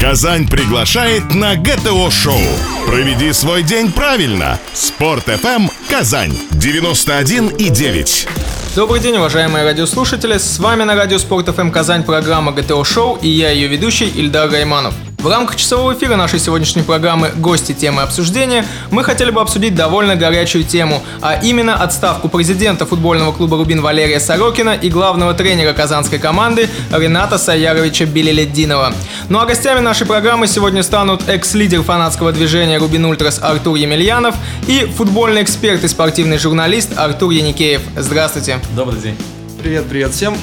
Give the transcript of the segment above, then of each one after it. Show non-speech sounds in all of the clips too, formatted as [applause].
Казань приглашает на ГТО-шоу. Проведи свой день правильно. Спорт FM Казань 91 и 9. Добрый день, уважаемые радиослушатели. С вами на радио Спорт ФМ Казань программа ГТО Шоу и я ее ведущий Ильдар Райманов. В рамках часового эфира нашей сегодняшней программы «Гости темы обсуждения» мы хотели бы обсудить довольно горячую тему, а именно отставку президента футбольного клуба «Рубин» Валерия Сорокина и главного тренера казанской команды Рената Саяровича Белеледдинова. Ну а гостями нашей программы сегодня станут экс-лидер фанатского движения «Рубин Ультрас» Артур Емельянов и футбольный эксперт и спортивный журналист Артур Яникеев. Здравствуйте. Добрый день. Привет, привет всем.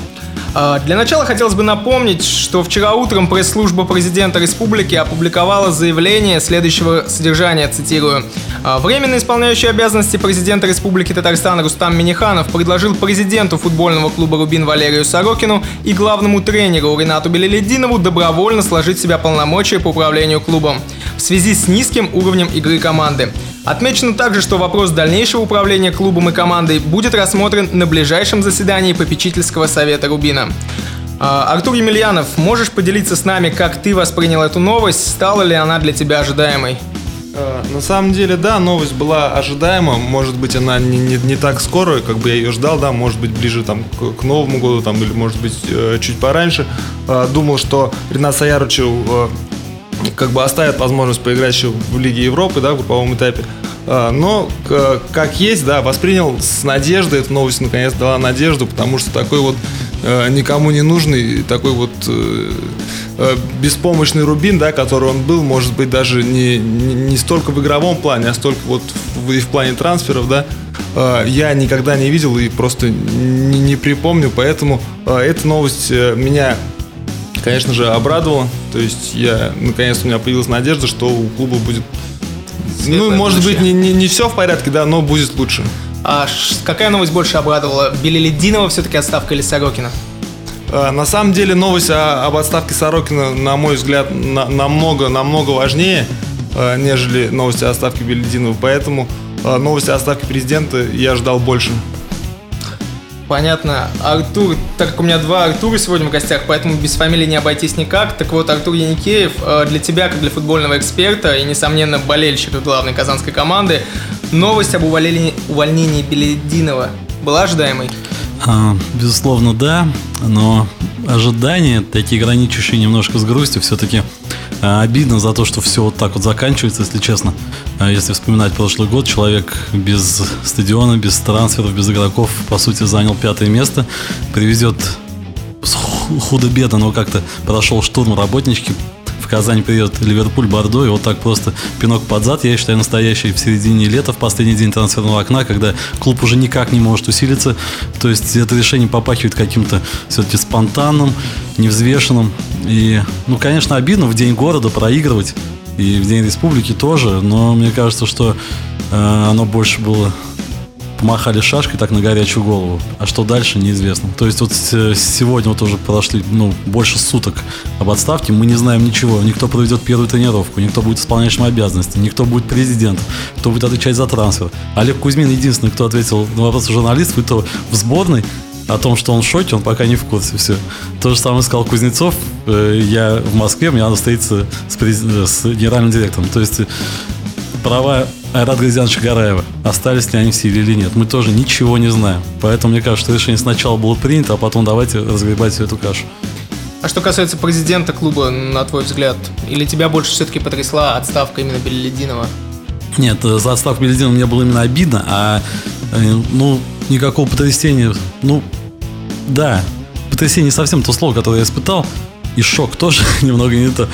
А, для начала хотелось бы напомнить, что вчера утром пресс-служба президента республики опубликовала заявление следующего содержания, цитирую. «А, Временно исполняющий обязанности президента Республики Татарстан Рустам Миниханов предложил президенту футбольного клуба «Рубин» Валерию Сорокину и главному тренеру Ренату Белелединову добровольно сложить в себя полномочия по управлению клубом связи с низким уровнем игры команды. Отмечено также, что вопрос дальнейшего управления клубом и командой будет рассмотрен на ближайшем заседании попечительского совета Рубина. А, Артур Емельянов, можешь поделиться с нами, как ты воспринял эту новость? Стала ли она для тебя ожидаемой? Э, На самом деле, да, новость была ожидаема. Может быть, она не, не, не так скоро, как бы я ее ждал, да, может быть, ближе там к, к Новому году, там, или может быть э, чуть пораньше. Э, Думал, что Ренат Саярычу э, как бы оставят возможность поиграть еще в Лиге Европы, да, в групповом этапе. А, Но к- как есть, да, воспринял с надеждой, эта новость наконец дала надежду, потому что такой вот э, никому не нужный, такой вот э, э, беспомощный Рубин, да, который он был, может быть, даже не, не, столько в игровом плане, а столько вот в, и в плане трансферов, да, э, я никогда не видел и просто не, не припомню, поэтому э, эта новость э, меня конечно же, обрадовало. То есть я, наконец, у меня появилась надежда, что у клуба будет, ну, Светлое может быть, будущее. не, не, не все в порядке, да, но будет лучше. А какая новость больше обрадовала? Белелединова все-таки отставка или Сорокина? А, На самом деле новость о- об отставке Сорокина, на мой взгляд, на- намного, намного важнее, а, нежели новости о отставке Белединова. Поэтому а, новости о отставке президента я ждал больше. Понятно. Артур, так как у меня два Артура сегодня в гостях, поэтому без фамилии не обойтись никак. Так вот, Артур Яникеев, э, для тебя, как для футбольного эксперта и, несомненно, болельщика главной казанской команды, новость об увольнении, увольнении Белединова была ожидаемой? А, безусловно, да, но ожидания, такие граничащие немножко с грустью, все-таки обидно за то, что все вот так вот заканчивается, если честно. А Если вспоминать прошлый год, человек без стадиона, без трансферов, без игроков, по сути, занял пятое место, привезет худо-бедно, но как-то прошел штурм работнички. В Казань придет Ливерпуль, Бордо, и вот так просто пинок под зад, я считаю, настоящий в середине лета, в последний день трансферного окна, когда клуб уже никак не может усилиться. То есть это решение попахивает каким-то все-таки спонтанным, невзвешенным. И, ну, конечно, обидно в день города проигрывать, и в день республики тоже, но мне кажется, что э, оно больше было помахали шашкой так на горячую голову. А что дальше, неизвестно. То есть вот с- сегодня вот уже прошли ну, больше суток об отставке. Мы не знаем ничего. Никто проведет первую тренировку, никто будет исполняющим обязанности, никто будет президент, кто будет отвечать за трансфер. Олег Кузьмин единственный, кто ответил на вопросы журналистов, и то в сборной, о том, что он в шоке, он пока не в курсе. Все. То же самое сказал Кузнецов. Э, Я в Москве, мне надо встретиться с, э, с генеральным директором. То есть э, права Айрата Газяновича Гараева, остались ли они в силе или нет, мы тоже ничего не знаем. Поэтому мне кажется, что решение сначала было принято, а потом давайте разгребать всю эту кашу. А что касается президента клуба, на твой взгляд, или тебя больше все-таки потрясла отставка именно Белелединова? Нет, э, за отставку Беледина мне было именно обидно, а э, ну, никакого потрясения, ну, да, потрясение не совсем то слово, которое я испытал, и шок тоже [laughs] немного не то.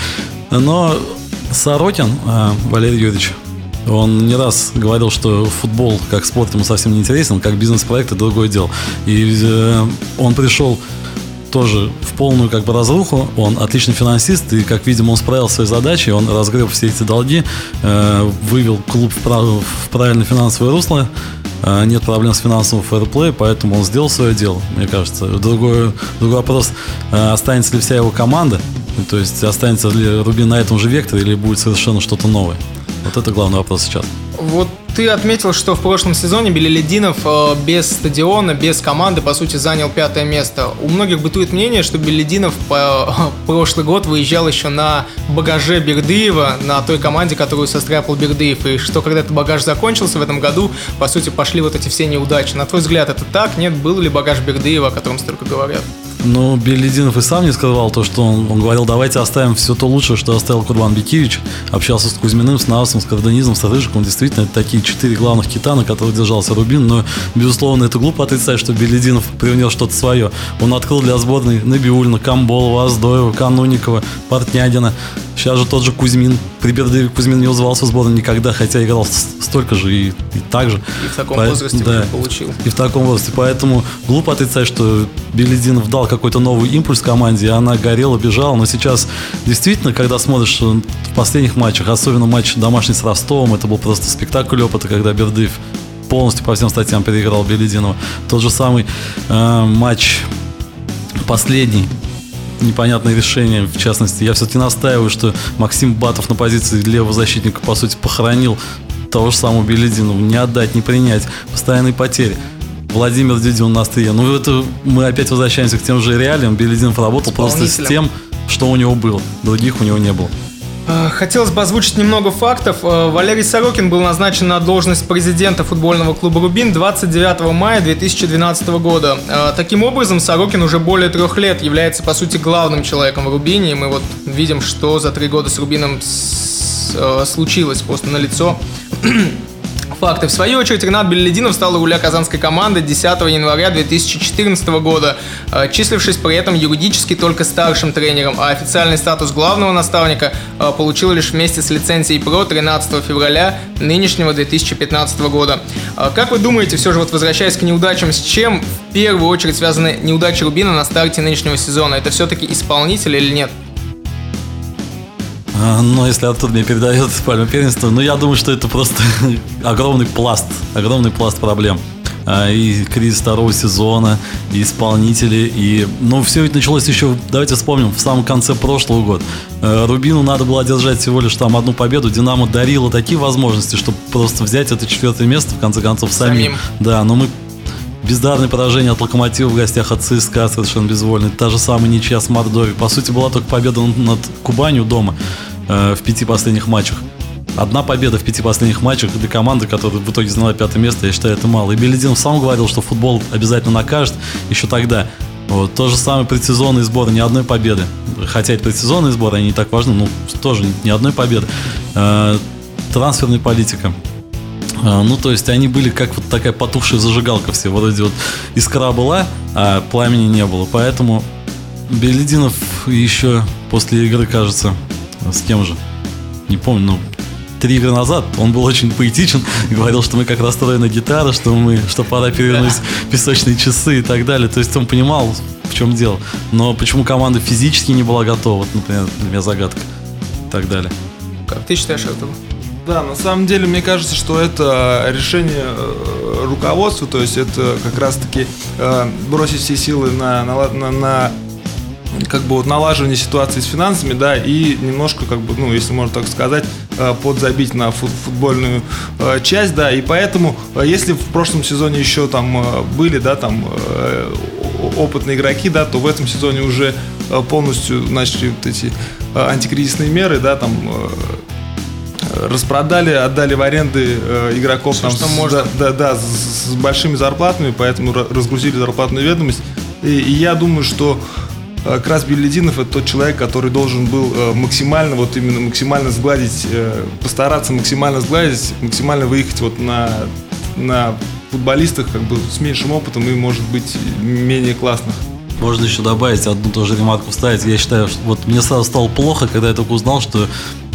Но Сорокин, э, Валерий Юрьевич, он не раз говорил, что футбол как спорт ему совсем не интересен, как бизнес-проект это другое дело. И э, он пришел тоже в полную как бы разруху. Он отличный финансист, и, как видимо, он справился с своей задачей. Он разгреб все эти долги, э, вывел клуб в, прав- в правильное финансовое русло. Э, нет проблем с финансовым фэрплей, поэтому он сделал свое дело, мне кажется. Другой, другой вопрос, э, останется ли вся его команда, то есть останется ли Рубин на этом же векторе или будет совершенно что-то новое. Вот это главный вопрос сейчас. Вот ты отметил, что в прошлом сезоне Белелединов э, без стадиона, без команды, по сути, занял пятое место. У многих бытует мнение, что Белелединов по [laughs] прошлый год выезжал еще на багаже Бердыева, на той команде, которую состряпал Бердыев, и что когда этот багаж закончился в этом году, по сути, пошли вот эти все неудачи. На твой взгляд, это так? Нет? Был ли багаж Бердыева, о котором столько говорят? Ну, Белединов и сам не скрывал то, что он, он говорил, давайте оставим все то лучшее, что оставил Курбан Бекевич. Общался с Кузьминым, с Навсом, с Карданизом, с Рыжиком. Действительно, это такие четыре главных кита, на которых держался Рубин. Но, безусловно, это глупо отрицать, что Белединов привнес что-то свое. Он открыл для сборной Набиулина, Камболова, Аздоева, Кануникова, Портнядина. Сейчас же тот же Кузьмин. При Бердыеве Кузьмин не вызывался в сборную никогда, хотя играл столько же и, и так же. И в таком По... возрасте да, получил. И в таком возрасте. Поэтому глупо отрицать, что Белединов дал какой-то новый импульс команде, и она горела, бежала. Но сейчас действительно, когда смотришь э, в последних матчах, особенно матч домашний с Ростовом, это был просто спектакль опыта, когда Бердыев полностью по всем статьям переиграл Белединова. Тот же самый э, матч последний непонятное решение. В частности, я все-таки настаиваю, что Максим Батов на позиции левого защитника, по сути, похоронил того же самого Белединова. Не отдать, не принять. Постоянные потери. Владимир Дюдин на острие. Ну, это мы опять возвращаемся к тем же реалиям. Белединов работал просто с тем, что у него было. Других у него не было. Э, хотелось бы озвучить немного фактов. Э, Валерий Сорокин был назначен на должность президента футбольного клуба «Рубин» 29 мая 2012 года. Э, таким образом, Сорокин уже более трех лет является, по сути, главным человеком в «Рубине». И мы вот видим, что за три года с «Рубином» случилось просто на лицо факты. В свою очередь, Ренат Беллидинов стал руля казанской команды 10 января 2014 года, э, числившись при этом юридически только старшим тренером, а официальный статус главного наставника э, получил лишь вместе с лицензией ПРО 13 февраля нынешнего 2015 года. Э, как вы думаете, все же вот возвращаясь к неудачам, с чем в первую очередь связаны неудачи Рубина на старте нынешнего сезона? Это все-таки исполнитель или нет? А, но если оттуда мне передает [laughs] пальму первенства, ну я думаю, что это просто [laughs] огромный пласт, огромный пласт проблем. А, и кризис второго сезона, и исполнители, и... Ну, все ведь началось еще, давайте вспомним, в самом конце прошлого года. А, Рубину надо было одержать всего лишь там одну победу. Динамо дарило такие возможности, чтобы просто взять это четвертое место, в конце концов, самим. самим. Да, но мы бездарное поражение от Локомотива в гостях от ЦСКА совершенно безвольный. Та же самая ничья с Мордовией. По сути, была только победа над Кубанью дома. Э, в пяти последних матчах. Одна победа в пяти последних матчах для команды, которая в итоге заняла пятое место, я считаю, это мало. И Белединов сам говорил, что футбол обязательно накажет еще тогда. Вот. То же самое предсезонные сборы, ни одной победы. Хотя это предсезонные сборы, они не так важны, но тоже ни одной победы. Э, трансферная политика. Э, ну, то есть они были как вот такая потухшая зажигалка все. Вроде вот искра была, а пламени не было. Поэтому Белединов еще после игры, кажется, с кем же? Не помню, ну, три игры назад он был очень поэтичен и говорил, что мы как расстроены гитара, что мы, что пора перевернуть песочные часы и так далее. То есть он понимал, в чем дело. Но почему команда физически не была готова, вот, например, для меня загадка и так далее. Как ты считаешь этого? Да, на самом деле, мне кажется, что это решение э, руководства, то есть это как раз-таки э, бросить все силы на, на, на, на как бы вот налаживание ситуации с финансами, да, и немножко, как бы, ну, если можно так сказать, э, подзабить на футбольную э, часть, да, и поэтому, э, если в прошлом сезоне еще там были, да, там опытные игроки, да, то в этом сезоне уже полностью начали вот эти антикризисные меры, да, там распродали, отдали в аренды игроков Все, там, что с, можно. Да, да, да, с, с большими зарплатами, поэтому разгрузили зарплатную ведомость. И, и я думаю, что Крас Белединов это тот человек, который должен был э, максимально, вот именно максимально сгладить, э, постараться максимально сгладить, максимально выехать вот на, на футболистах как бы с меньшим опытом и, может быть, менее классных. Можно еще добавить одну тоже ремарку вставить. Я считаю, что вот мне сразу стало плохо, когда я только узнал, что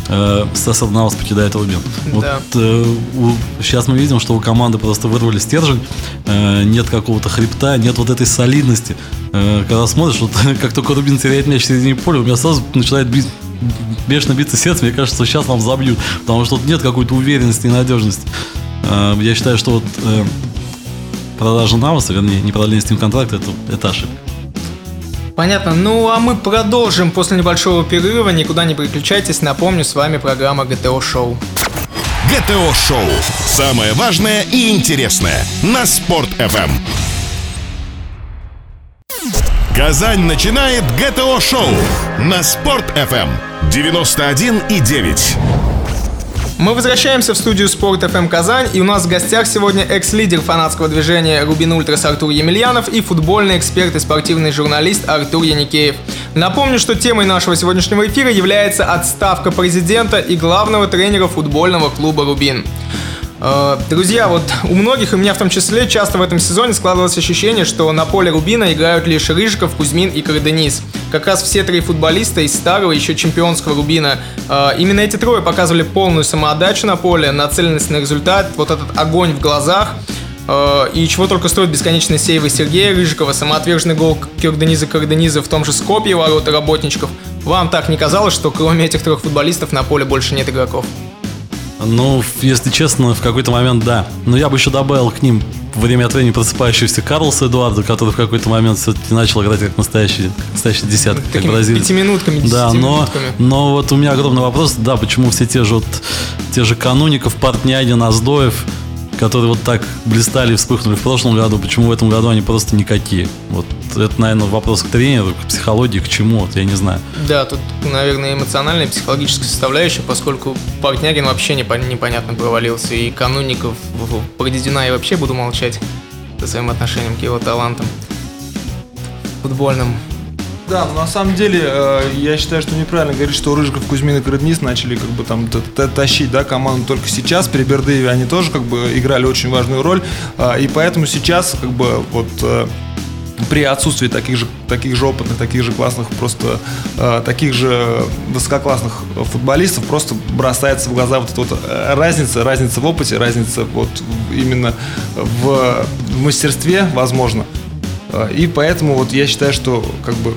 э, Стас Навас покидает Рубин. Вот, да. э, у, сейчас мы видим, что у команды просто вырвали стержень, э, нет какого-то хребта, нет вот этой солидности. Э, когда смотришь, вот, [laughs] как только Рубин теряет мяч в середине поля, у меня сразу начинает бить бешено биться сердце, мне кажется, что сейчас нам забьют, потому что тут нет какой-то уверенности и надежности. Э, я считаю, что вот э, продажа Наваса, вернее, не продление с ним контракта, это, это ошибка. Понятно. Ну, а мы продолжим после небольшого перерыва. Никуда не переключайтесь. Напомню, с вами программа ГТО Шоу. Самое важное и интересное на Спорт FM. Казань начинает ГТО-шоу на Спорт-ФМ 91,9. Мы возвращаемся в студию Спорт FM Казань, и у нас в гостях сегодня экс-лидер фанатского движения Рубин Ультрас Артур Емельянов и футбольный эксперт и спортивный журналист Артур Яникеев. Напомню, что темой нашего сегодняшнего эфира является отставка президента и главного тренера футбольного клуба «Рубин». Э, друзья, вот у многих, и у меня в том числе, часто в этом сезоне складывалось ощущение, что на поле Рубина играют лишь Рыжиков, Кузьмин и Карденис. Как раз все три футболиста из старого, еще чемпионского Рубина. Э, именно эти трое показывали полную самоотдачу на поле, нацеленность на результат, вот этот огонь в глазах. Э, и чего только стоит бесконечные сейвы Сергея Рыжикова, самоотверженный гол Кирдениза Кардениза в том же Скопье ворота работничков. Вам так не казалось, что кроме этих трех футболистов на поле больше нет игроков? Ну, если честно, в какой-то момент да. Но я бы еще добавил к ним время от времени просыпающегося Карлоса Эдуарда, который в какой-то момент все-таки начал играть как настоящий, настоящий десятка, как бразилец. Пятиминутками, Да, но, но вот у меня огромный вопрос, да, почему все те же вот, те же Кануников, Портнягин, Аздоев, которые вот так блистали и вспыхнули в прошлом году, почему в этом году они просто никакие? Вот это, наверное, вопрос к тренеру, к психологии, к чему, вот я не знаю. Да, тут, наверное, эмоциональная, психологическая составляющая, поскольку Портнягин вообще непонятно провалился, и Кануников, Бородина я вообще буду молчать со своим отношением к его талантам футбольным. Да, но на самом деле э, я считаю, что неправильно говорить, что Рыжиков, Кузьмин и Краднис начали как бы там тащить да, команду только сейчас. При Бердыеве они тоже как бы играли очень важную роль. Э, и поэтому сейчас как бы вот э, при отсутствии таких же, таких же опытных, таких же классных, просто э, таких же высококлассных футболистов, просто бросается в глаза вот эта вот разница, разница в опыте, разница вот именно в, в мастерстве, возможно. И поэтому вот я считаю, что как бы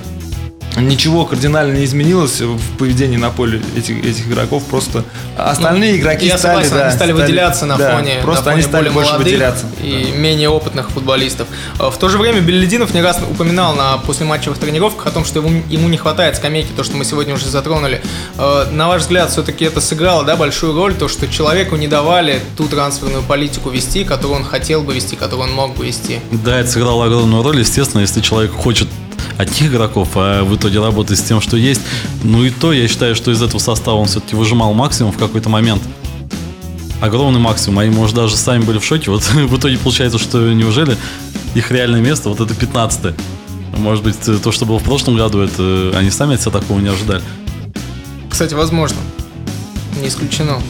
ничего кардинально не изменилось в поведении на поле этих, этих игроков. Просто остальные ну, игроки я стали, согласен, да, они стали, выделяться на да, фоне просто на фоне они стали более больше выделяться. и да. менее опытных футболистов. В то же время Беллидинов не раз упоминал на послематчевых тренировках о том, что ему, ему не хватает скамейки, то, что мы сегодня уже затронули. Э, на ваш взгляд, все-таки это сыграло да, большую роль, то, что человеку не давали ту трансферную политику вести, которую он хотел бы вести, которую он мог бы вести? Да, это сыграло огромную роль. Естественно, если человек хочет одних игроков, а в итоге работать с тем, что есть. Ну и то, я считаю, что из этого состава он все-таки выжимал максимум в какой-то момент. Огромный максимум, они, может, даже сами были в шоке. Вот [laughs] в итоге получается, что неужели их реальное место, вот это 15 -е. Может быть, то, что было в прошлом году, это они сами от себя такого не ожидали. Кстати, возможно. Не исключено.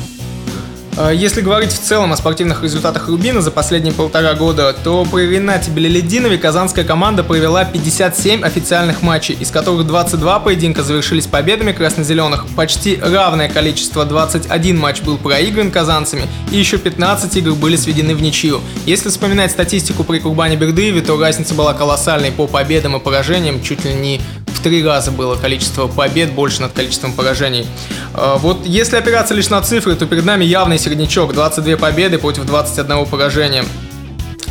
А, если говорить в целом о спортивных результатах Рубина за последние полтора года, то при Ренате Белелединове казанская команда провела 57 официальных матчей, из которых 22 поединка завершились победами красно-зеленых, почти равное количество 21 матч был проигран казанцами, и еще 15 игр были сведены в ничью. Если вспоминать статистику при Курбане Бердыеве, то разница была колоссальной по победам и поражениям, чуть ли не три раза было количество побед больше над количеством поражений. А, вот если опираться лишь на цифры, то перед нами явный середнячок, 22 победы против 21 поражения.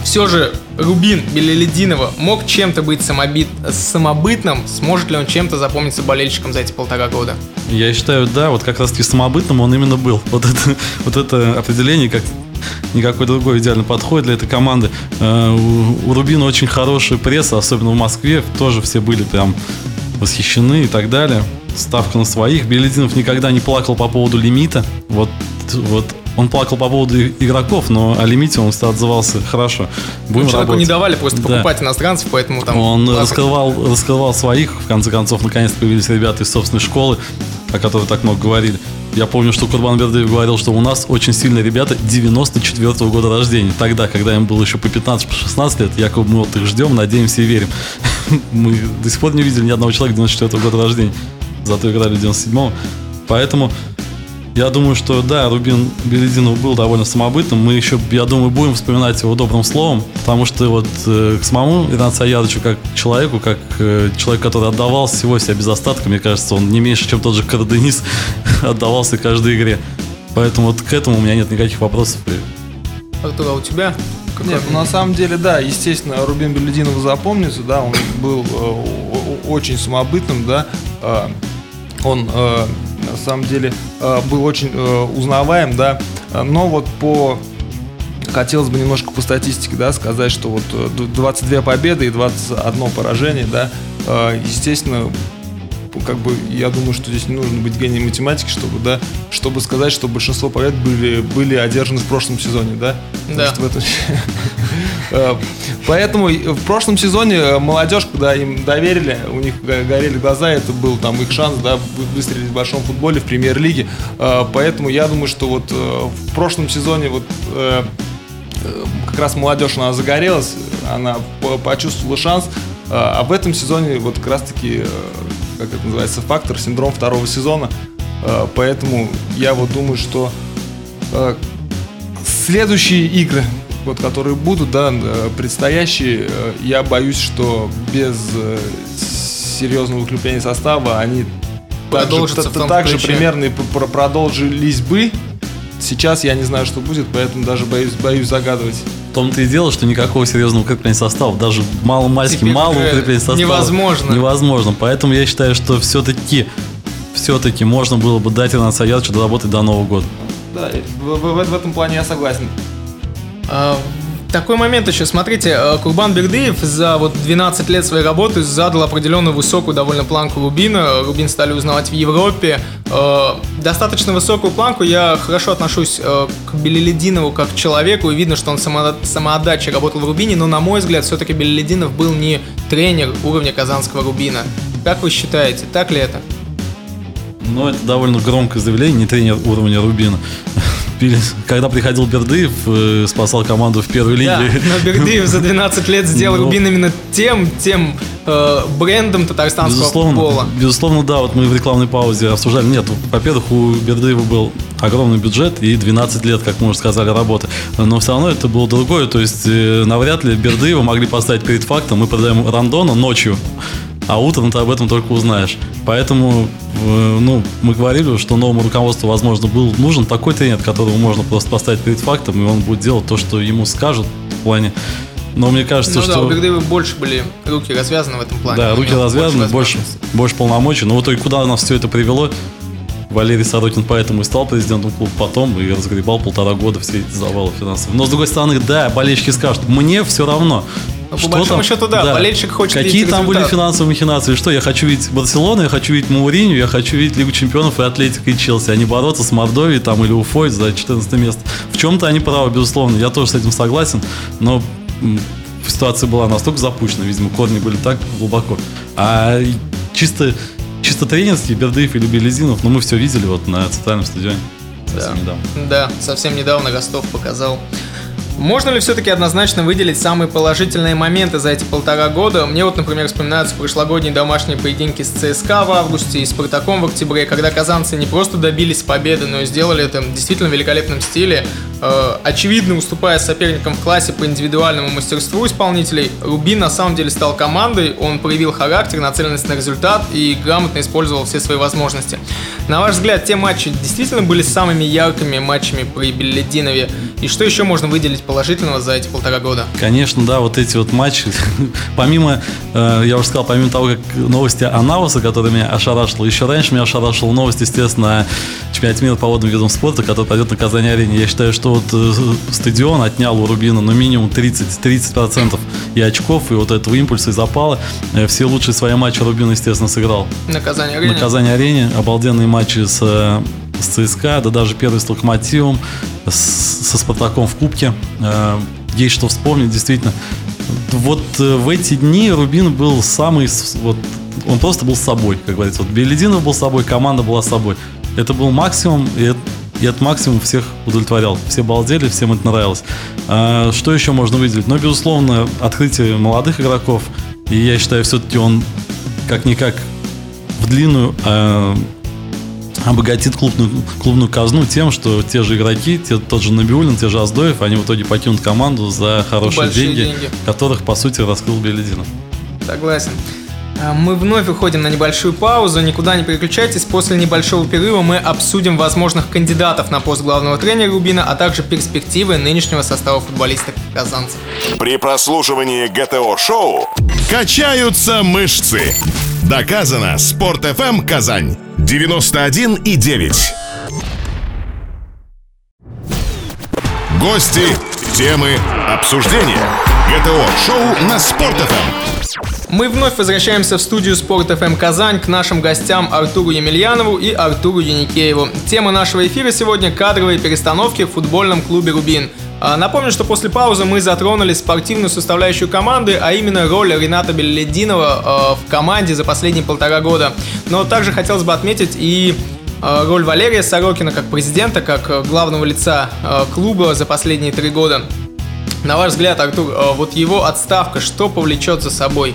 Все же Рубин Белелединова мог чем-то быть самобит... самобытным, сможет ли он чем-то запомниться болельщикам за эти полтора года? Я считаю, да, вот как раз таки самобытным он именно был. Вот это, [laughs] вот это определение, как никакой другой идеально подходит для этой команды. Э, у Рубина очень хорошая пресса, особенно в Москве, тоже все были прям восхищены и так далее. Ставка на своих. Белединов никогда не плакал по поводу лимита. Вот, вот он плакал по поводу игроков, но о лимите он всегда отзывался хорошо. Будем ну, человеку работать. не давали просто да. покупать иностранцев, поэтому там... Он плакать. раскрывал, раскрывал своих, в конце концов, наконец появились ребята из собственной школы, о которой так много говорили. Я помню, что Курбан Бердыев говорил, что у нас очень сильные ребята 94 -го года рождения. Тогда, когда им было еще по 15-16 лет, якобы мы вот их ждем, надеемся и верим. [laughs] Мы до сих пор не видели ни одного человека 94 -го года рождения. Зато играли 97-го. Поэтому я думаю, что да, Рубин Берединов был довольно самобытным. Мы еще, я думаю, будем вспоминать его добрым словом, потому что вот э, к самому Иран Саядовичу, как человеку, как э, человек, который отдавал всего себя без остатка, мне кажется, он не меньше, чем тот же Карденис [laughs] отдавался каждой игре. Поэтому вот к этому у меня нет никаких вопросов. Артур, а у тебя? Нет, ну, на самом деле, да, естественно, Рубин Белединов запомнится, да, он был э, очень самобытным, да, э, он э, на самом деле был очень узнаваем, да. Но вот по хотелось бы немножко по статистике, да, сказать, что вот 22 победы и 21 поражение, да, естественно, как бы я думаю, что здесь не нужно быть гением математики, чтобы, да, чтобы сказать, что большинство побед были, были одержаны в прошлом сезоне, да? Да. [laughs] Э, поэтому в прошлом сезоне э, молодежь, когда им доверили, у них горели глаза, это был там их шанс, да, выстрелить в большом футболе в премьер-лиге. Э, поэтому я думаю, что вот в прошлом сезоне вот как раз молодежь она загорелась, она почувствовала шанс, а в этом сезоне вот как раз таки как это называется, фактор, синдром второго сезона. Э, поэтому я вот думаю, что э, следующие игры, вот, которые будут, да, э, предстоящие, я боюсь, что без серьезного укрепления состава они Продолжится также, также примерно и продолжились бы. Сейчас я не знаю, что будет, поэтому даже боюсь, боюсь загадывать. В том-то и дело, что никакого серьезного укрепления состава, даже мало-мальски мало укрепления состава. Невозможно. Невозможно. Поэтому я считаю, что все-таки все-таки можно было бы дать Ренат Саядовичу доработать до Нового года. Да, в, в, в этом плане я согласен. А, такой момент еще. Смотрите, э, Курбан Бердыев за вот 12 лет своей работы задал определенную высокую довольно планку Рубина. Рубин стали узнавать в Европе. Э, достаточно высокую планку. Я хорошо отношусь э, к Белелединову как человеку, и видно, что он самоотдачей работал в Рубине, но, на мой взгляд, все-таки Белелединов был не тренер уровня казанского Рубина. Как вы считаете, так ли это? Ну, это довольно громкое заявление, не тренер уровня Рубина когда приходил Бердыев, э, спасал команду в первой лиге. Да, но Бердыев за 12 лет сделал но... Ну. Рубин именно тем, тем э, брендом татарстанского безусловно, футбола. Безусловно, да, вот мы в рекламной паузе обсуждали. Нет, во-первых, у Бердыева был огромный бюджет и 12 лет, как мы уже сказали, работы. Но все равно это было другое. То есть э, навряд ли Бердыева могли поставить перед фактом, мы продаем Рандона ночью а утром ты об этом только узнаешь. Поэтому, ну, мы говорили, что новому руководству, возможно, был нужен такой тренер, которого можно просто поставить перед фактом, и он будет делать то, что ему скажут в плане но мне кажется, ну, что... да, у Бигдейва больше были руки развязаны в этом плане. Да, руки развязаны, больше, больше, больше полномочий. Но в итоге куда нас все это привело? Валерий Сорокин поэтому и стал президентом клуба потом и разгребал полтора года все эти завалы финансовые. Но с другой стороны, да, болельщики скажут, мне все равно. Ну, по большому там, счету, да, да, болельщик хочет Какие там результат. были финансовые махинации? Что, я хочу видеть Барселону, я хочу видеть Мауриню, я хочу видеть Лигу Чемпионов и Атлетика и Челси, а не бороться с Мордовией там или Уфой за 14 место. В чем-то они правы, безусловно, я тоже с этим согласен, но ситуация была настолько запущена, видимо, корни были так глубоко. А чисто, чисто тренерский Бердыев или Белезинов, ну мы все видели вот на центральном стадионе совсем да. недавно. Да, совсем недавно Ростов показал можно ли все-таки однозначно выделить самые положительные моменты за эти полтора года? Мне вот, например, вспоминаются прошлогодние домашние поединки с ЦСКА в августе и Спартаком в октябре, когда казанцы не просто добились победы, но и сделали это в действительно великолепном стиле. Э, очевидно, уступая соперникам в классе по индивидуальному мастерству исполнителей, Рубин на самом деле стал командой, он проявил характер, нацеленность на результат и грамотно использовал все свои возможности. На ваш взгляд, те матчи действительно были самыми яркими матчами при Беллидинове? И что еще можно выделить положительного за эти полтора года? Конечно, да, вот эти вот матчи. [laughs] помимо, э, я уже сказал, помимо того, как новости о Навоса, которые меня ошарашило, еще раньше меня ошарашила новость, естественно, о чемпионате мира по водным видам спорта, который пойдет на Казани-арене. Я считаю, что вот э, стадион отнял у Рубина ну минимум 30, 30% и очков, и вот этого импульса, и запала. Э, все лучшие свои матчи Рубин, естественно, сыграл. На Казани-арене? На Казани-арене. Обалденные матчи с с ЦСКА, да даже первый с Локомотивом, с, со Спартаком в Кубке. Э, есть что вспомнить, действительно. Вот э, в эти дни Рубин был самый, вот, он просто был с собой, как говорится. Вот Белединов был с собой, команда была с собой. Это был максимум, и, и этот максимум всех удовлетворял. Все балдели, всем это нравилось. А, что еще можно выделить? Ну, безусловно, открытие молодых игроков. И я считаю, все-таки он как-никак в длинную а, обогатит клубную, клубную казну тем, что те же игроки, те, тот же Набиулин, те же Аздоев, они в итоге покинут команду за хорошие деньги, деньги, которых, по сути, раскрыл Белединов. Согласен. А, мы вновь уходим на небольшую паузу, никуда не переключайтесь. После небольшого перерыва мы обсудим возможных кандидатов на пост главного тренера Рубина, а также перспективы нынешнего состава футболистов казанцев. При прослушивании ГТО-шоу качаются мышцы. Доказано. Спорт FM Казань. 91 и 9. Гости, темы, обсуждения. ГТО-шоу на Спорт.ФМ. Мы вновь возвращаемся в студию Спорт FM Казань к нашим гостям Артуру Емельянову и Артуру Яникееву. Тема нашего эфира сегодня – кадровые перестановки в футбольном клубе «Рубин». А, напомню, что после паузы мы затронули спортивную составляющую команды, а именно роль Рената Беллединова в команде за последние полтора года. Но также хотелось бы отметить и роль Валерия Сорокина как президента, как главного лица клуба за последние три года. На ваш взгляд, Артур, вот его отставка что повлечет за собой?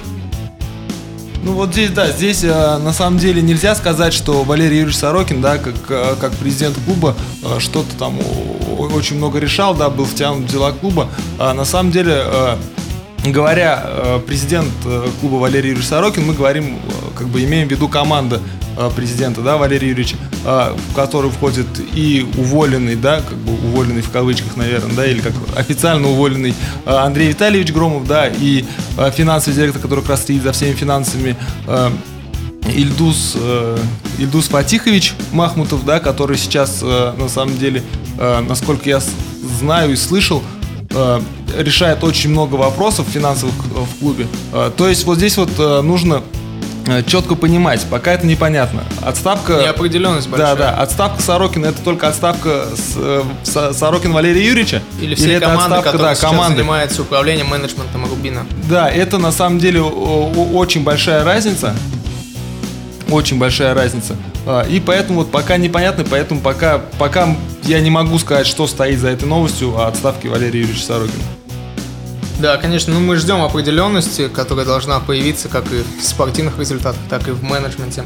Ну вот здесь, да, здесь э, на самом деле нельзя сказать, что Валерий Юрьевич Сорокин, да, как, э, как президент клуба, э, что-то там очень много решал, да, был втянут в дела клуба. А на самом деле, э, говоря э, президент э, клуба Валерий Юрьевич Сорокин, мы говорим, э, как бы имеем в виду команда президента, да, Валерия Юрьевича, э, в который входит и уволенный, да, как бы уволенный в кавычках, наверное, да, или как официально уволенный Андрей Витальевич Громов, да, и финансовый директор, который как раз следит за всеми финансами Ильдус, Ильдус Фатихович Махмутов, да, который сейчас, на самом деле, насколько я знаю и слышал, решает очень много вопросов финансовых в клубе. То есть вот здесь вот нужно Э, четко понимать, пока это непонятно. Отставка... Неопределенность большая. Да, да. Отставка Сорокина это только отставка с, э, Сорокин Валерия Юрьевича? Или Или команды, отставка, которая да, команды. занимается управлением менеджментом Рубина. Да, это на самом деле очень большая разница. Очень большая разница. А, и поэтому вот пока непонятно, поэтому пока, пока я не могу сказать, что стоит за этой новостью о отставке Валерия Юрьевича Сорокина. Да, конечно, ну мы ждем определенности, которая должна появиться как и в спортивных результатах, так и в менеджменте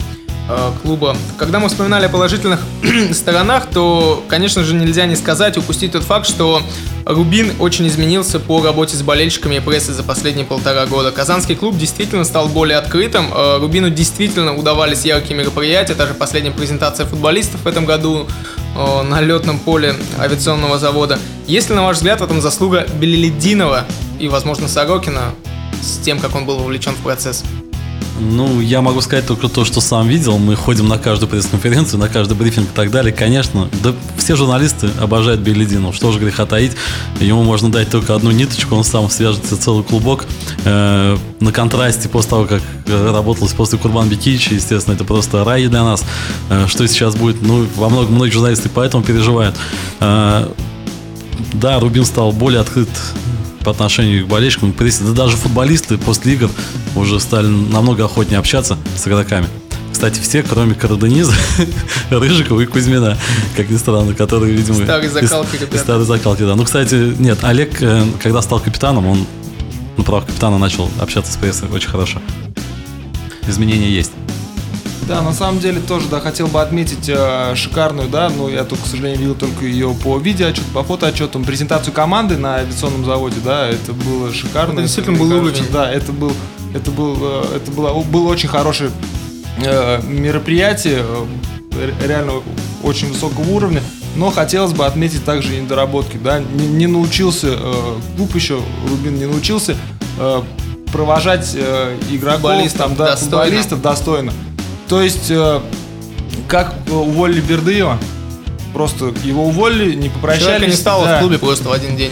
клуба. Когда мы вспоминали о положительных [clears throat] сторонах, то, конечно же, нельзя не сказать, упустить тот факт, что Рубин очень изменился по работе с болельщиками и прессой за последние полтора года. Казанский клуб действительно стал более открытым. Э, Рубину действительно удавались яркие мероприятия, даже последняя презентация футболистов в этом году э, на летном поле авиационного завода. Есть ли, на ваш взгляд, в этом заслуга Белелединова и, возможно, Сорокина с тем, как он был вовлечен в процесс? Ну, я могу сказать только то, что сам видел. Мы ходим на каждую пресс-конференцию, на каждый брифинг и так далее. Конечно, да все журналисты обожают Беледину. Что же греха таить. Ему можно дать только одну ниточку, он сам свяжется целый клубок. Э, на контрасте после того, как работалось после Курбан Бекича, естественно, это просто рай для нас. Э, что сейчас будет, ну, во многом многие журналисты поэтому переживают. Э, да, Рубин стал более открыт по отношению к болельщикам. Да даже футболисты после игр уже стали намного охотнее общаться с игроками. Кстати, все, кроме Карадениза, [laughs] Рыжикова и Кузьмина, как ни странно, которые, видимо... Старые закалки, ребята. Старые закалки, да. Ну, кстати, нет, Олег, э, когда стал капитаном, он на правах капитана начал общаться с прессой очень хорошо. Изменения есть. Да, на самом деле тоже, да, хотел бы отметить э, шикарную, да, но я тут, к сожалению, видел только ее по видеоотчету, по фотоотчетам, презентацию команды на авиационном заводе, да, это было шикарно. Это действительно был уровень. Да, это был, это был, э, это было, было очень хорошее э, мероприятие, э, реально очень высокого уровня. Но хотелось бы отметить также и недоработки, да, не, не научился э, клуб еще, Рубин не научился э, провожать э, игроков, футболистов, там, да, достойно. футболистов достойно. То есть, э, как уволили Бердыева, просто его уволили, не попрощались. Человека не стало да. в клубе просто в один день.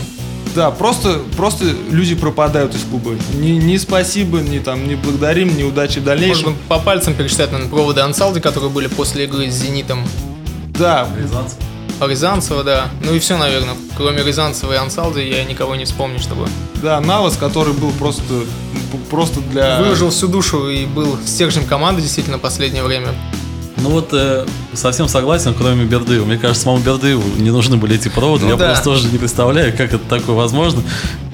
Да, просто, просто люди пропадают из клуба. Ни, ни спасибо, ни там, не благодарим, ни удачи в дальнейшем. Можно по пальцам пересчитать, наверное, проводы Ансалды, которые были после игры с Зенитом. Да. Рязанцев. Рязанцева, да. Ну и все, наверное. Кроме Рязанцева и Ансалды я никого не вспомню, чтобы... Да, Навас, который был просто, просто для... Выложил всю душу и был стержнем команды действительно последнее время. Ну вот э, совсем согласен, кроме Бердыева. Мне кажется, самому Бердыеву не нужны были эти проводы. Ну, Я да. просто тоже не представляю, как это такое возможно.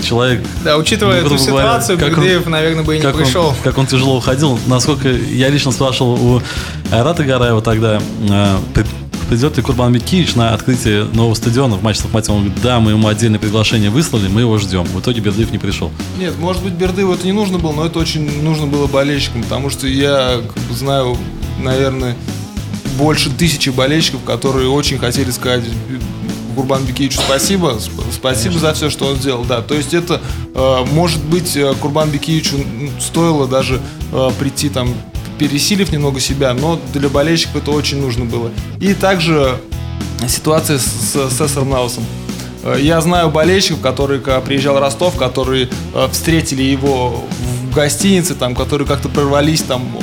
Человек... Да, учитывая ну, эту ситуацию, говоря, Бердыев, он, наверное, бы и не пришел. Он, как он тяжело уходил. Насколько я лично спрашивал у Айрата Гараева тогда, э, придет ли Курбан Бекиевич на открытие нового стадиона в матче с Лохматьевым? Он говорит, да, мы ему отдельное приглашение выслали, мы его ждем. В итоге Бердыев не пришел. Нет, может быть, Бердыеву это не нужно было, но это очень нужно было болельщикам, потому что я как бы, знаю, наверное, больше тысячи болельщиков, которые очень хотели сказать Курбан Бекиевичу спасибо, спасибо за все, что он сделал, да. То есть это, э, может быть, э, Курбан Бекиевичу стоило даже э, прийти там пересилив немного себя, но для болельщиков это очень нужно было. И также ситуация с, с Наусом. Э, я знаю болельщиков, которые, когда приезжал Ростов, которые э, встретили его в гостинице, там, которые как-то прорвались там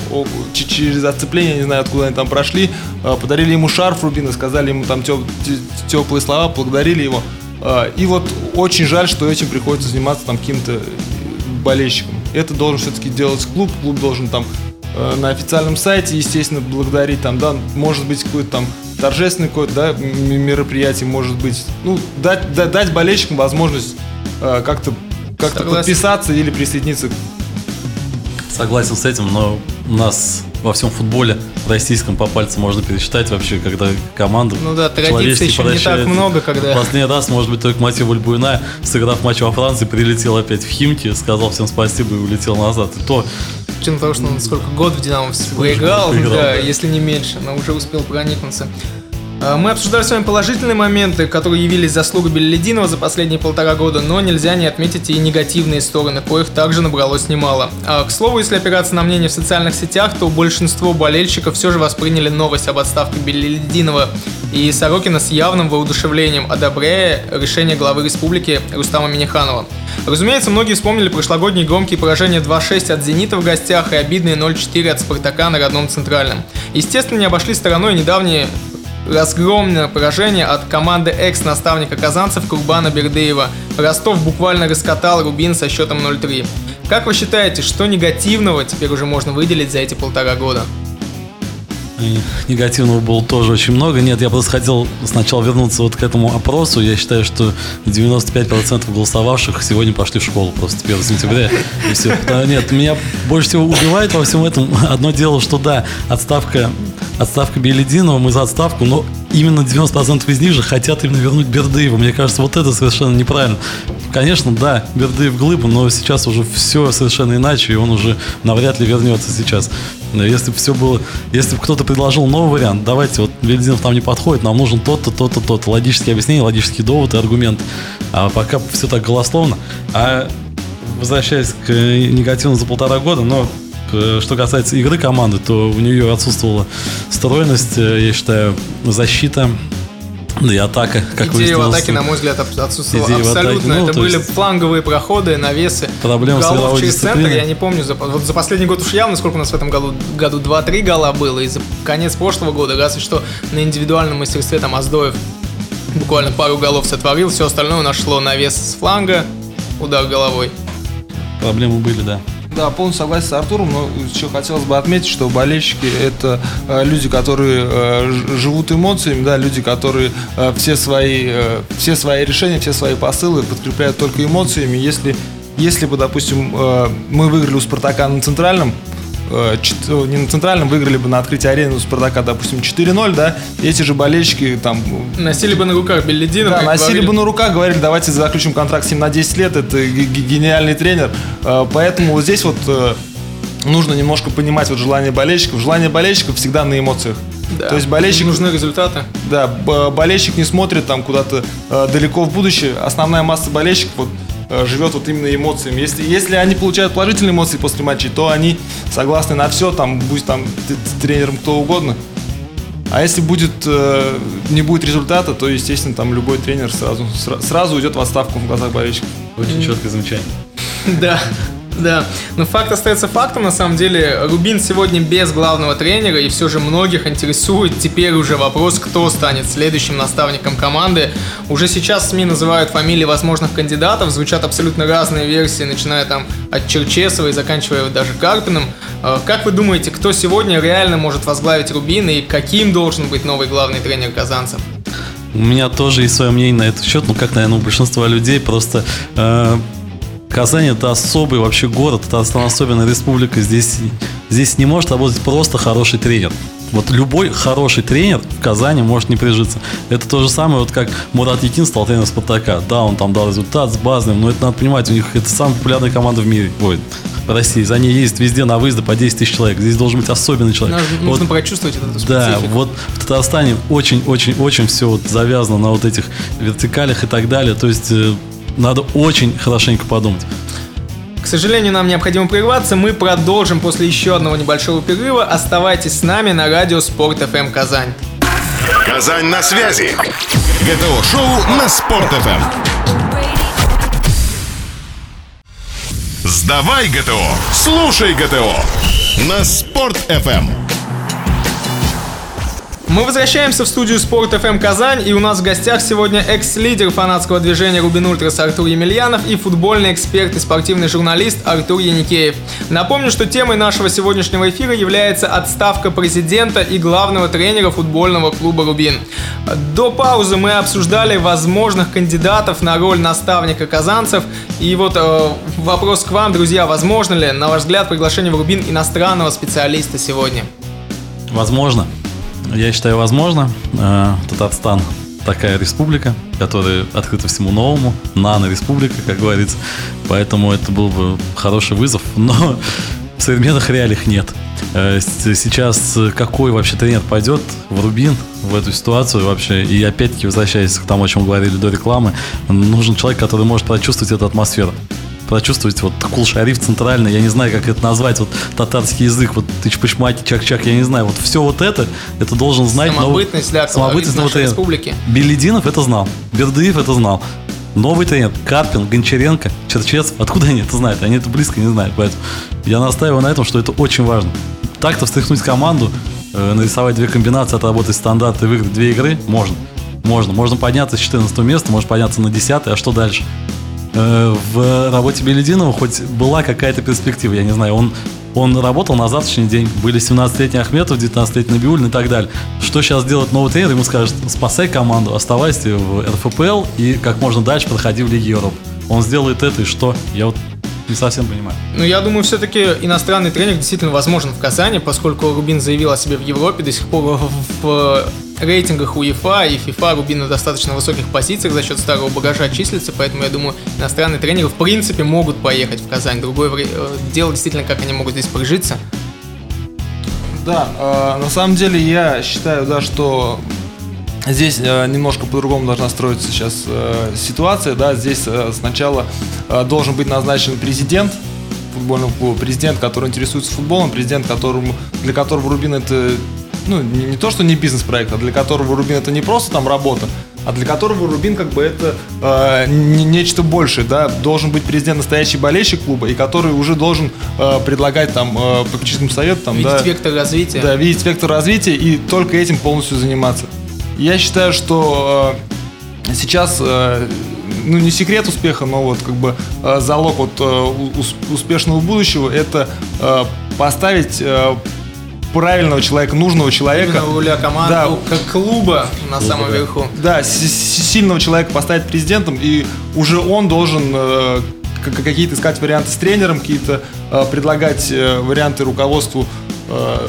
через отцепление, не знаю, откуда они там прошли, э, подарили ему шарф Рубина, сказали ему там теплые слова, благодарили его. И вот очень жаль, что этим приходится заниматься там каким-то болельщиком. Это должен все-таки делать клуб, клуб должен там на официальном сайте, естественно, благодарить там, да, может быть, какой-то там торжественный какое-то да, мероприятие, может быть. Ну, дать, дать, дать болельщикам возможность э, как-то как подписаться или присоединиться. Согласен с этим, но у нас во всем футболе российском по пальцам можно пересчитать вообще, когда команда Ну да, традиций еще не так много, когда... Последний раз, может быть, только Матье Вульбуйна, сыграв матч во Франции, прилетел опять в Химки, сказал всем спасибо и улетел назад. И то причина того, что он сколько год в Динамо выиграл, [laughs] да, да, если не меньше, но уже успел проникнуться. А, мы обсуждали с вами положительные моменты, которые явились заслугой Беллидинова за последние полтора года, но нельзя не отметить и негативные стороны, коих также набралось немало. А, к слову, если опираться на мнение в социальных сетях, то большинство болельщиков все же восприняли новость об отставке Беллидинова и Сорокина с явным воодушевлением, одобряя решение главы республики Рустама Миниханова. Разумеется, многие вспомнили прошлогодние громкие поражения 2-6 от «Зенита» в гостях и обидные 0-4 от «Спартака» на родном Центральном. Естественно, не обошли стороной недавние разгромное поражение от команды экс-наставника казанцев Курбана Бердыева. Ростов буквально раскатал Рубин со счетом 0-3. Как вы считаете, что негативного теперь уже можно выделить за эти полтора года? Негативного было тоже очень много. Нет, я просто хотел сначала вернуться вот к этому опросу. Я считаю, что 95% голосовавших сегодня пошли в школу просто 1 сентября. И все. Нет, меня больше всего убивает во всем этом одно дело, что да, отставка, отставка Белединова, мы за отставку, но именно 90% из них же хотят именно вернуть Бердыева. Мне кажется, вот это совершенно неправильно. Конечно, да, Бердыев глыба, но сейчас уже все совершенно иначе, и он уже навряд ли вернется сейчас. Если бы все было, если бы кто-то предложил новый вариант, давайте, вот Вельдинов там не подходит, нам нужен тот-то, то-то, то-то, логические объяснения, логические доводы, аргументы. А пока все так голословно. А возвращаясь к негативному за полтора года, но э, что касается игры команды, то у нее отсутствовала стройность, э, я считаю, защита, да и атака, как Идея в атаке, на мой взгляд, отсутствовала Идея абсолютно. Атаке, ну, Это были есть... фланговые проходы, навесы. Проблема Голов через дисциплины. центр, я не помню, за, вот за последний год уж явно, сколько у нас в этом году, году 2-3 гола было, и за конец прошлого года, разве что на индивидуальном мастерстве там Аздоев буквально пару голов сотворил, все остальное у нас шло навес с фланга, удар головой. Проблемы были, да. Да, полностью согласен с Артуром, но еще хотелось бы отметить, что болельщики это э, люди, которые э, живут эмоциями, да, люди, которые э, все свои все свои решения, все свои посылы подкрепляют только эмоциями. Если если бы, допустим, мы выиграли у Спартака на центральном, не на центральном выиграли бы на открытии арены у Спартака, допустим, 4-0, да, эти же болельщики там... Носили бы на руках Беллидина. Да, носили говорили. бы на руках, говорили, давайте заключим контракт с ним на 10 лет, это гениальный тренер. Э, поэтому вот здесь вот э, нужно немножко понимать вот желание болельщиков. Желание болельщиков всегда на эмоциях. Да. То есть болельщик... Нужны результаты. Да, болельщик не смотрит там куда-то далеко в будущее. Основная масса болельщиков вот Э, живет вот именно эмоциями. Если, если они получают положительные эмоции после матчей, то они согласны на все, там, будь там тренером кто угодно. А если будет, э, не будет результата, то, естественно, там любой тренер сразу, сразу уйдет в отставку в глазах болельщиков. Очень четкое замечание. [laughs] Да. [laughs] Да, но факт остается фактом, на самом деле. Рубин сегодня без главного тренера, и все же многих интересует теперь уже вопрос, кто станет следующим наставником команды. Уже сейчас СМИ называют фамилии возможных кандидатов, звучат абсолютно разные версии, начиная там от Черчесова и заканчивая даже Карпиным. А, как вы думаете, кто сегодня реально может возглавить Рубин и каким должен быть новый главный тренер казанцев? У меня тоже есть свое мнение на этот счет, ну как, наверное, у большинства людей, просто э, Казань это особый вообще город, это особенная республика. Здесь, здесь не может работать просто хороший тренер. Вот любой хороший тренер в Казани может не прижиться. Это то же самое, вот как Мурат Якин стал тренером Спартака. Да, он там дал результат с базовым, но это надо понимать, у них это самая популярная команда в мире. Ой, в России. За ней ездят везде на выезды по 10 тысяч человек. Здесь должен быть особенный человек. Нужно, вот, нужно прочувствовать это. Да, вот в Татарстане очень-очень-очень все вот завязано на вот этих вертикалях и так далее. То есть э, надо очень хорошенько подумать. К сожалению, нам необходимо прерваться. Мы продолжим после еще одного небольшого перерыва. Оставайтесь с нами на радио Спорт FM Казань. Казань на связи. ГТО-шоу на Спорт FM. Сдавай ГТО, слушай ГТО на Спорт FM. Мы возвращаемся в студию Спорт FM Казань, и у нас в гостях сегодня экс-лидер фанатского движения Рубин Ультрас Артур Емельянов и футбольный эксперт и спортивный журналист Артур Яникеев. Напомню, что темой нашего сегодняшнего эфира является отставка президента и главного тренера футбольного клуба «Рубин». До паузы мы обсуждали возможных кандидатов на роль наставника казанцев, и вот э, вопрос к вам, друзья, возможно ли, на ваш взгляд, приглашение в «Рубин» иностранного специалиста сегодня? Возможно. Я считаю, возможно. Э, Татарстан такая республика, которая открыта всему новому, нано-республика, как говорится. Поэтому это был бы хороший вызов, [laughs] но в современных реалиях нет. Э, сейчас какой вообще тренер пойдет в Рубин в эту ситуацию вообще? И опять-таки, возвращаясь к тому, о чем говорили до рекламы, нужен человек, который может прочувствовать эту атмосферу прочувствовать вот кул-шариф центральный, я не знаю, как это назвать, вот татарский язык, вот тыч-пыч-мать, чак-чак, я не знаю, вот все вот это, это должен знать Самобытность, новый, да, самобытность нашей республики. Белединов это знал, Бердыев это знал. Новый тренер, Карпин, Гончаренко, Черчец, откуда они это знают? Они это близко не знают, поэтому я настаиваю на этом, что это очень важно. Так-то встряхнуть команду, э, нарисовать две комбинации, отработать стандарты, выиграть две игры, можно. Можно. Можно подняться с 14 места, можно подняться на 10, а что дальше? Э, в работе Белединова хоть была какая-то перспектива, я не знаю, он он работал на завтрашний день. Были 17-летний Ахметов, 19-летний Набиулин и так далее. Что сейчас делает новый тренер? Ему скажет, спасай команду, оставайся в РФПЛ и как можно дальше проходи в Лиге Европы. Он сделает это и что? Я вот не совсем понимаю. Ну, я думаю, все-таки иностранный тренер действительно возможен в Казани, поскольку Рубин заявил о себе в Европе, до сих пор в рейтингах УЕФА и ФИФА Рубин на достаточно высоких позициях за счет старого багажа числится, поэтому я думаю, иностранные тренеры в принципе могут поехать в Казань. Другое э, дело действительно, как они могут здесь прижиться. Да, э, на самом деле я считаю, да, что Здесь э, немножко по-другому должна строиться сейчас э, ситуация, да, здесь э, сначала э, должен быть назначен президент футбольного клуба, президент, который интересуется футболом, президент, которому, для которого Рубин это ну, не, не то, что не бизнес-проект, а для которого Рубин это не просто там работа, а для которого Рубин как бы это э, не, нечто большее, да, должен быть президент настоящий болельщик клуба, и который уже должен э, предлагать там э, попечительным совету, там, видеть да, вектор развития. Да, видеть вектор развития и только этим полностью заниматься. Я считаю, что э, сейчас э, ну не секрет успеха, но вот как бы э, залог вот э, успешного будущего это э, поставить э, правильного человека, нужного человека. Руля команды, да, как клуба на клуба, самом верху. Да, сильного человека поставить президентом, и уже он должен э, какие-то искать варианты с тренером, какие-то э, предлагать э, варианты руководству э,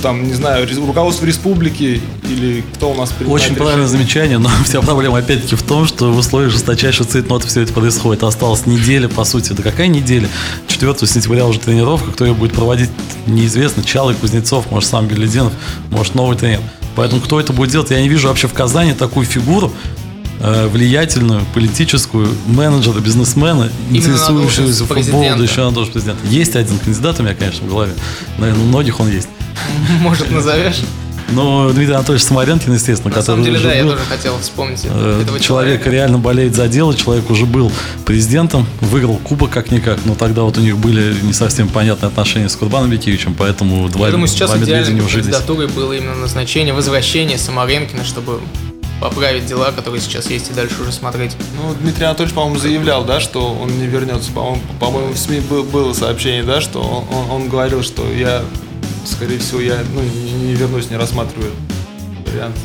там, не знаю, руководство республики или кто у нас Очень правильное замечание, но [laughs] вся проблема опять-таки в том, что в условиях жесточайшего цейтнота все это происходит. Осталась неделя, по сути. Да какая неделя? 4 сентября уже тренировка, кто ее будет проводить, неизвестно. Чалый, Кузнецов, может, сам Белединов, может, новый тренер. Поэтому кто это будет делать, я не вижу вообще в Казани такую фигуру, э, влиятельную, политическую, менеджера, бизнесмена, интересующегося футболом, да еще на должность президента. Есть один кандидат у меня, конечно, в голове. Наверное, у многих он есть. [laughs] Может, назовешь? Ну, Дмитрий Анатольевич Самаренкин, естественно, На который самом деле, да, был, я тоже хотел вспомнить э, этого человек реально болеет за дело, человек уже был президентом, выиграл кубок как-никак, но тогда вот у них были не совсем понятные отношения с Курбаном Бекевичем, поэтому два Я думаю, сейчас идеальной кандидатурой было именно назначение, возвращение Самаренкина, чтобы поправить дела, которые сейчас есть, и дальше уже смотреть. Ну, Дмитрий Анатольевич, по-моему, заявлял, да, что он не вернется. По-моему, по-моему в СМИ было сообщение, да, что он, он, он говорил, что я скорее всего, я ну, не, не вернусь, не рассматриваю вариант.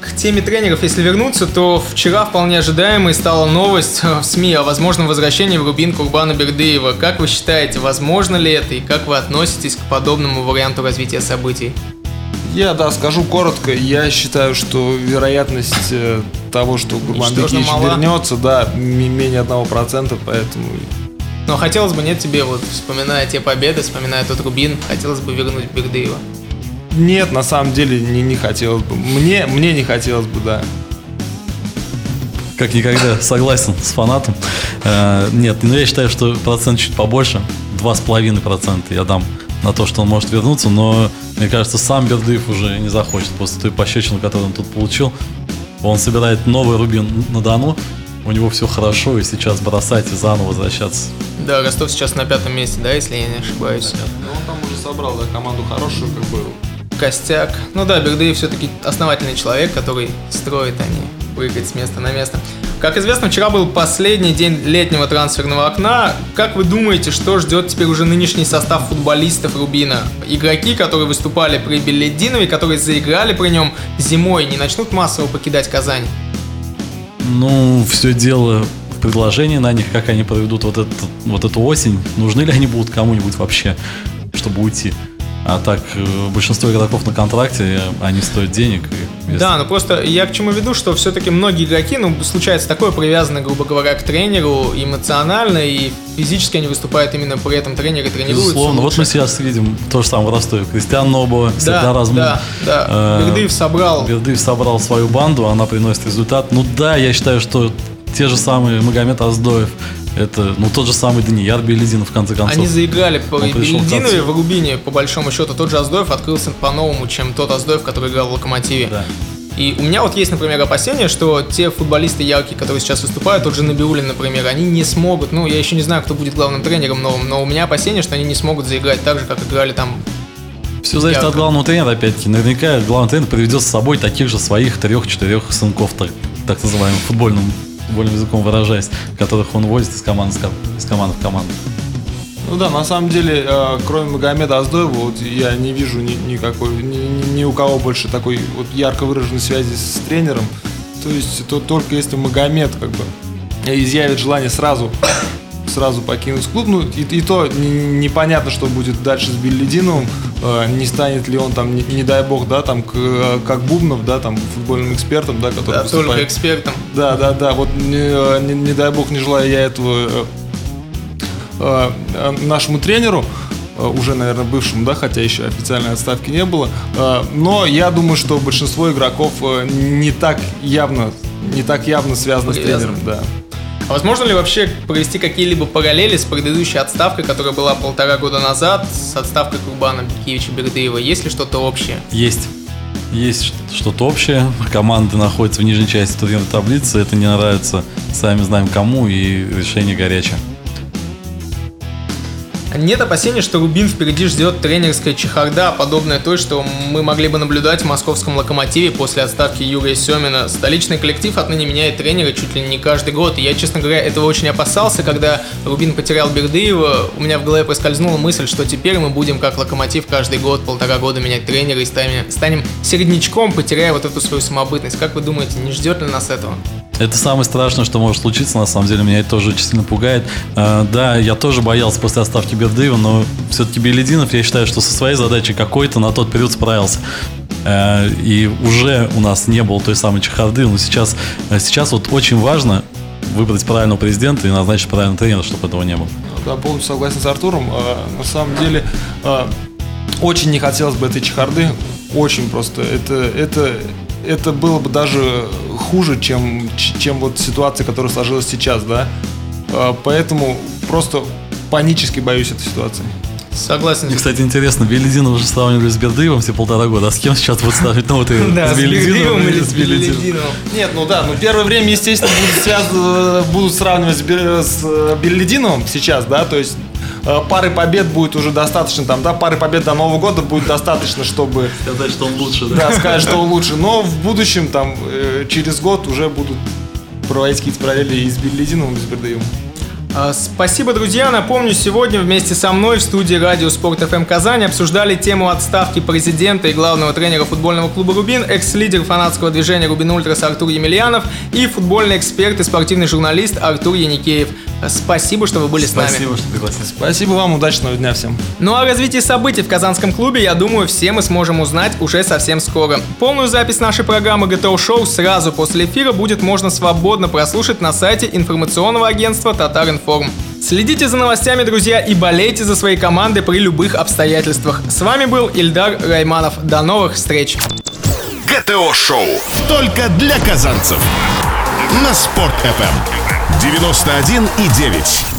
К теме тренеров, если вернуться, то вчера вполне ожидаемой стала новость в СМИ о возможном возвращении в Рубин Курбана Бердыева. Как вы считаете, возможно ли это и как вы относитесь к подобному варианту развития событий? Я, да, скажу коротко. Я считаю, что вероятность э, того, что Бекич вернется, да, менее одного процента, поэтому но хотелось бы, нет тебе, вот вспоминая те победы, вспоминая тот Рубин, хотелось бы вернуть Бердыева? Нет, на самом деле не, не хотелось бы. Мне, мне не хотелось бы, да. Как никогда, согласен с фанатом. Э, нет, ну я считаю, что процент чуть побольше, 2,5% я дам на то, что он может вернуться, но Мне кажется, сам Бердыев уже не захочет после той пощечины, которую он тут получил. Он собирает новый Рубин на Дону, у него все хорошо, и сейчас бросать и заново возвращаться. Да, Ростов сейчас на пятом месте, да, если я не ошибаюсь. Ну, он там уже собрал, да, команду хорошую, как бы. Костяк. Ну да, Бердыев все-таки основательный человек, который строит, не прыгает с места на место. Как известно, вчера был последний день летнего трансферного окна. Как вы думаете, что ждет теперь уже нынешний состав футболистов Рубина? Игроки, которые выступали при Беллидинове, которые заиграли при нем зимой, не начнут массово покидать Казань? Ну, все дело в предложении на них, как они проведут вот, этот, вот эту осень. Нужны ли они будут кому-нибудь вообще, чтобы уйти? А так, э, большинство игроков на контракте, они стоят денег. И если... Да, ну просто я к чему веду, что все-таки многие игроки, ну, случается такое, привязаны, грубо говоря, к тренеру эмоционально, и физически они выступают именно при этом тренере тренируются. Безусловно, вот мы сейчас видим то же самое в Ростове. Кристиан Нобо, да, Разму. Да, да, э, Бердыев собрал. Бердыев собрал свою банду, она приносит результат. Ну да, я считаю, что те же самые Магомед Аздоев, это, ну, тот же самый Данияр Белединов, в конце концов. Они заиграли по Белединове в Рубине, по большому счету. Тот же Аздоев открылся по-новому, чем тот Аздоев, который играл в Локомотиве. Да. И у меня вот есть, например, опасение, что те футболисты яркие, которые сейчас выступают, тот же Набиулин, например, они не смогут, ну, я еще не знаю, кто будет главным тренером новым, но у меня опасение, что они не смогут заиграть так же, как играли там все зависит ярко. от главного тренера, опять-таки. Наверняка главный тренер приведет с собой таких же своих трех-четырех сынков, так, так называемым футбольным вольным языком выражаясь, которых он возит из команды, из команды в команду. Ну да, на самом деле, э, кроме Магомеда Аздоева, вот я не вижу ни, никакой, ни, ни у кого больше такой вот ярко выраженной связи с тренером. То есть то, только если Магомед как бы изъявит желание сразу сразу покинуть клуб. Ну, и, и то непонятно, что будет дальше с Беллидиновым. Э, не станет ли он там, не, не дай бог, да, там, к, как Бубнов, да, там, футбольным экспертом, да, который Да, выступает. только экспертом. Да, да, да. Вот не, не, не дай бог, не желаю я этого э, э, нашему тренеру уже, наверное, бывшему, да, хотя еще официальной отставки не было. Но я думаю, что большинство игроков не так явно, не так явно связано Привязан. с тренером, да. А возможно ли вообще провести какие-либо параллели с предыдущей отставкой, которая была полтора года назад, с отставкой Курбана Бекевича Бердыева? Есть ли что-то общее? Есть. Есть что-то общее. Команды находятся в нижней части турнирной таблицы. Это не нравится, сами знаем кому, и решение горячее. Нет опасений, что Рубин впереди ждет тренерская чехарда, подобная той, что мы могли бы наблюдать в московском локомотиве после отставки Юрия Семина. Столичный коллектив отныне меняет тренера чуть ли не каждый год. И я, честно говоря, этого очень опасался, когда Рубин потерял Бердыева. У меня в голове проскользнула мысль, что теперь мы будем как локомотив каждый год, полтора года менять тренера и станем, станем середнячком, потеряя вот эту свою самобытность. Как вы думаете, не ждет ли нас этого? Это самое страшное, что может случиться, на самом деле, меня это тоже очень сильно пугает. А, да, я тоже боялся после отставки Бердыева, но все-таки Белединов, я считаю, что со своей задачей какой-то на тот период справился. А, и уже у нас не было той самой чехарды, но сейчас, сейчас вот очень важно выбрать правильного президента и назначить правильного тренера, чтобы этого не было. Да, полностью согласен с Артуром. А, на самом деле, очень не хотелось бы этой чехарды. Очень просто. Это, это, это было бы даже хуже, чем, чем вот ситуация, которая сложилась сейчас, да. Поэтому просто панически боюсь этой ситуации. Согласен. И, кстати, интересно, Белединов уже сравнивали с Бердыевым все полтора года. А с кем сейчас будут ставить новый тренер? Да, с Белединовым или с Белединовым? Нет, ну да, ну первое время, естественно, будут, связаны, будут сравнивать с Белединовым сейчас, да, то есть Э, пары побед будет уже достаточно, там, да, пары побед до Нового года будет достаточно, чтобы... Сказать, что он лучше, да? Да, сказать, что он лучше. Но в будущем, там, э, через год уже будут проводить какие-то параллели и с Берлизиновым, и с Бердаевым. А, спасибо, друзья. Напомню, сегодня вместе со мной в студии радио Спорт ФМ Казань обсуждали тему отставки президента и главного тренера футбольного клуба «Рубин», экс-лидер фанатского движения «Рубин Ультрас» Артур Емельянов и футбольный эксперт и спортивный журналист Артур Яникеев. Спасибо, что вы были Спасибо, с нами. Спасибо, что пригласили. Спасибо вам, удачного дня всем. Ну а развитие событий в Казанском клубе, я думаю, все мы сможем узнать уже совсем скоро. Полную запись нашей программы ГТО Шоу сразу после эфира будет можно свободно прослушать на сайте информационного агентства Татар Информ. Следите за новостями, друзья, и болейте за свои команды при любых обстоятельствах. С вами был Ильдар Райманов. До новых встреч. ГТО Шоу. Только для казанцев. На Спорт FM. 91 и 9.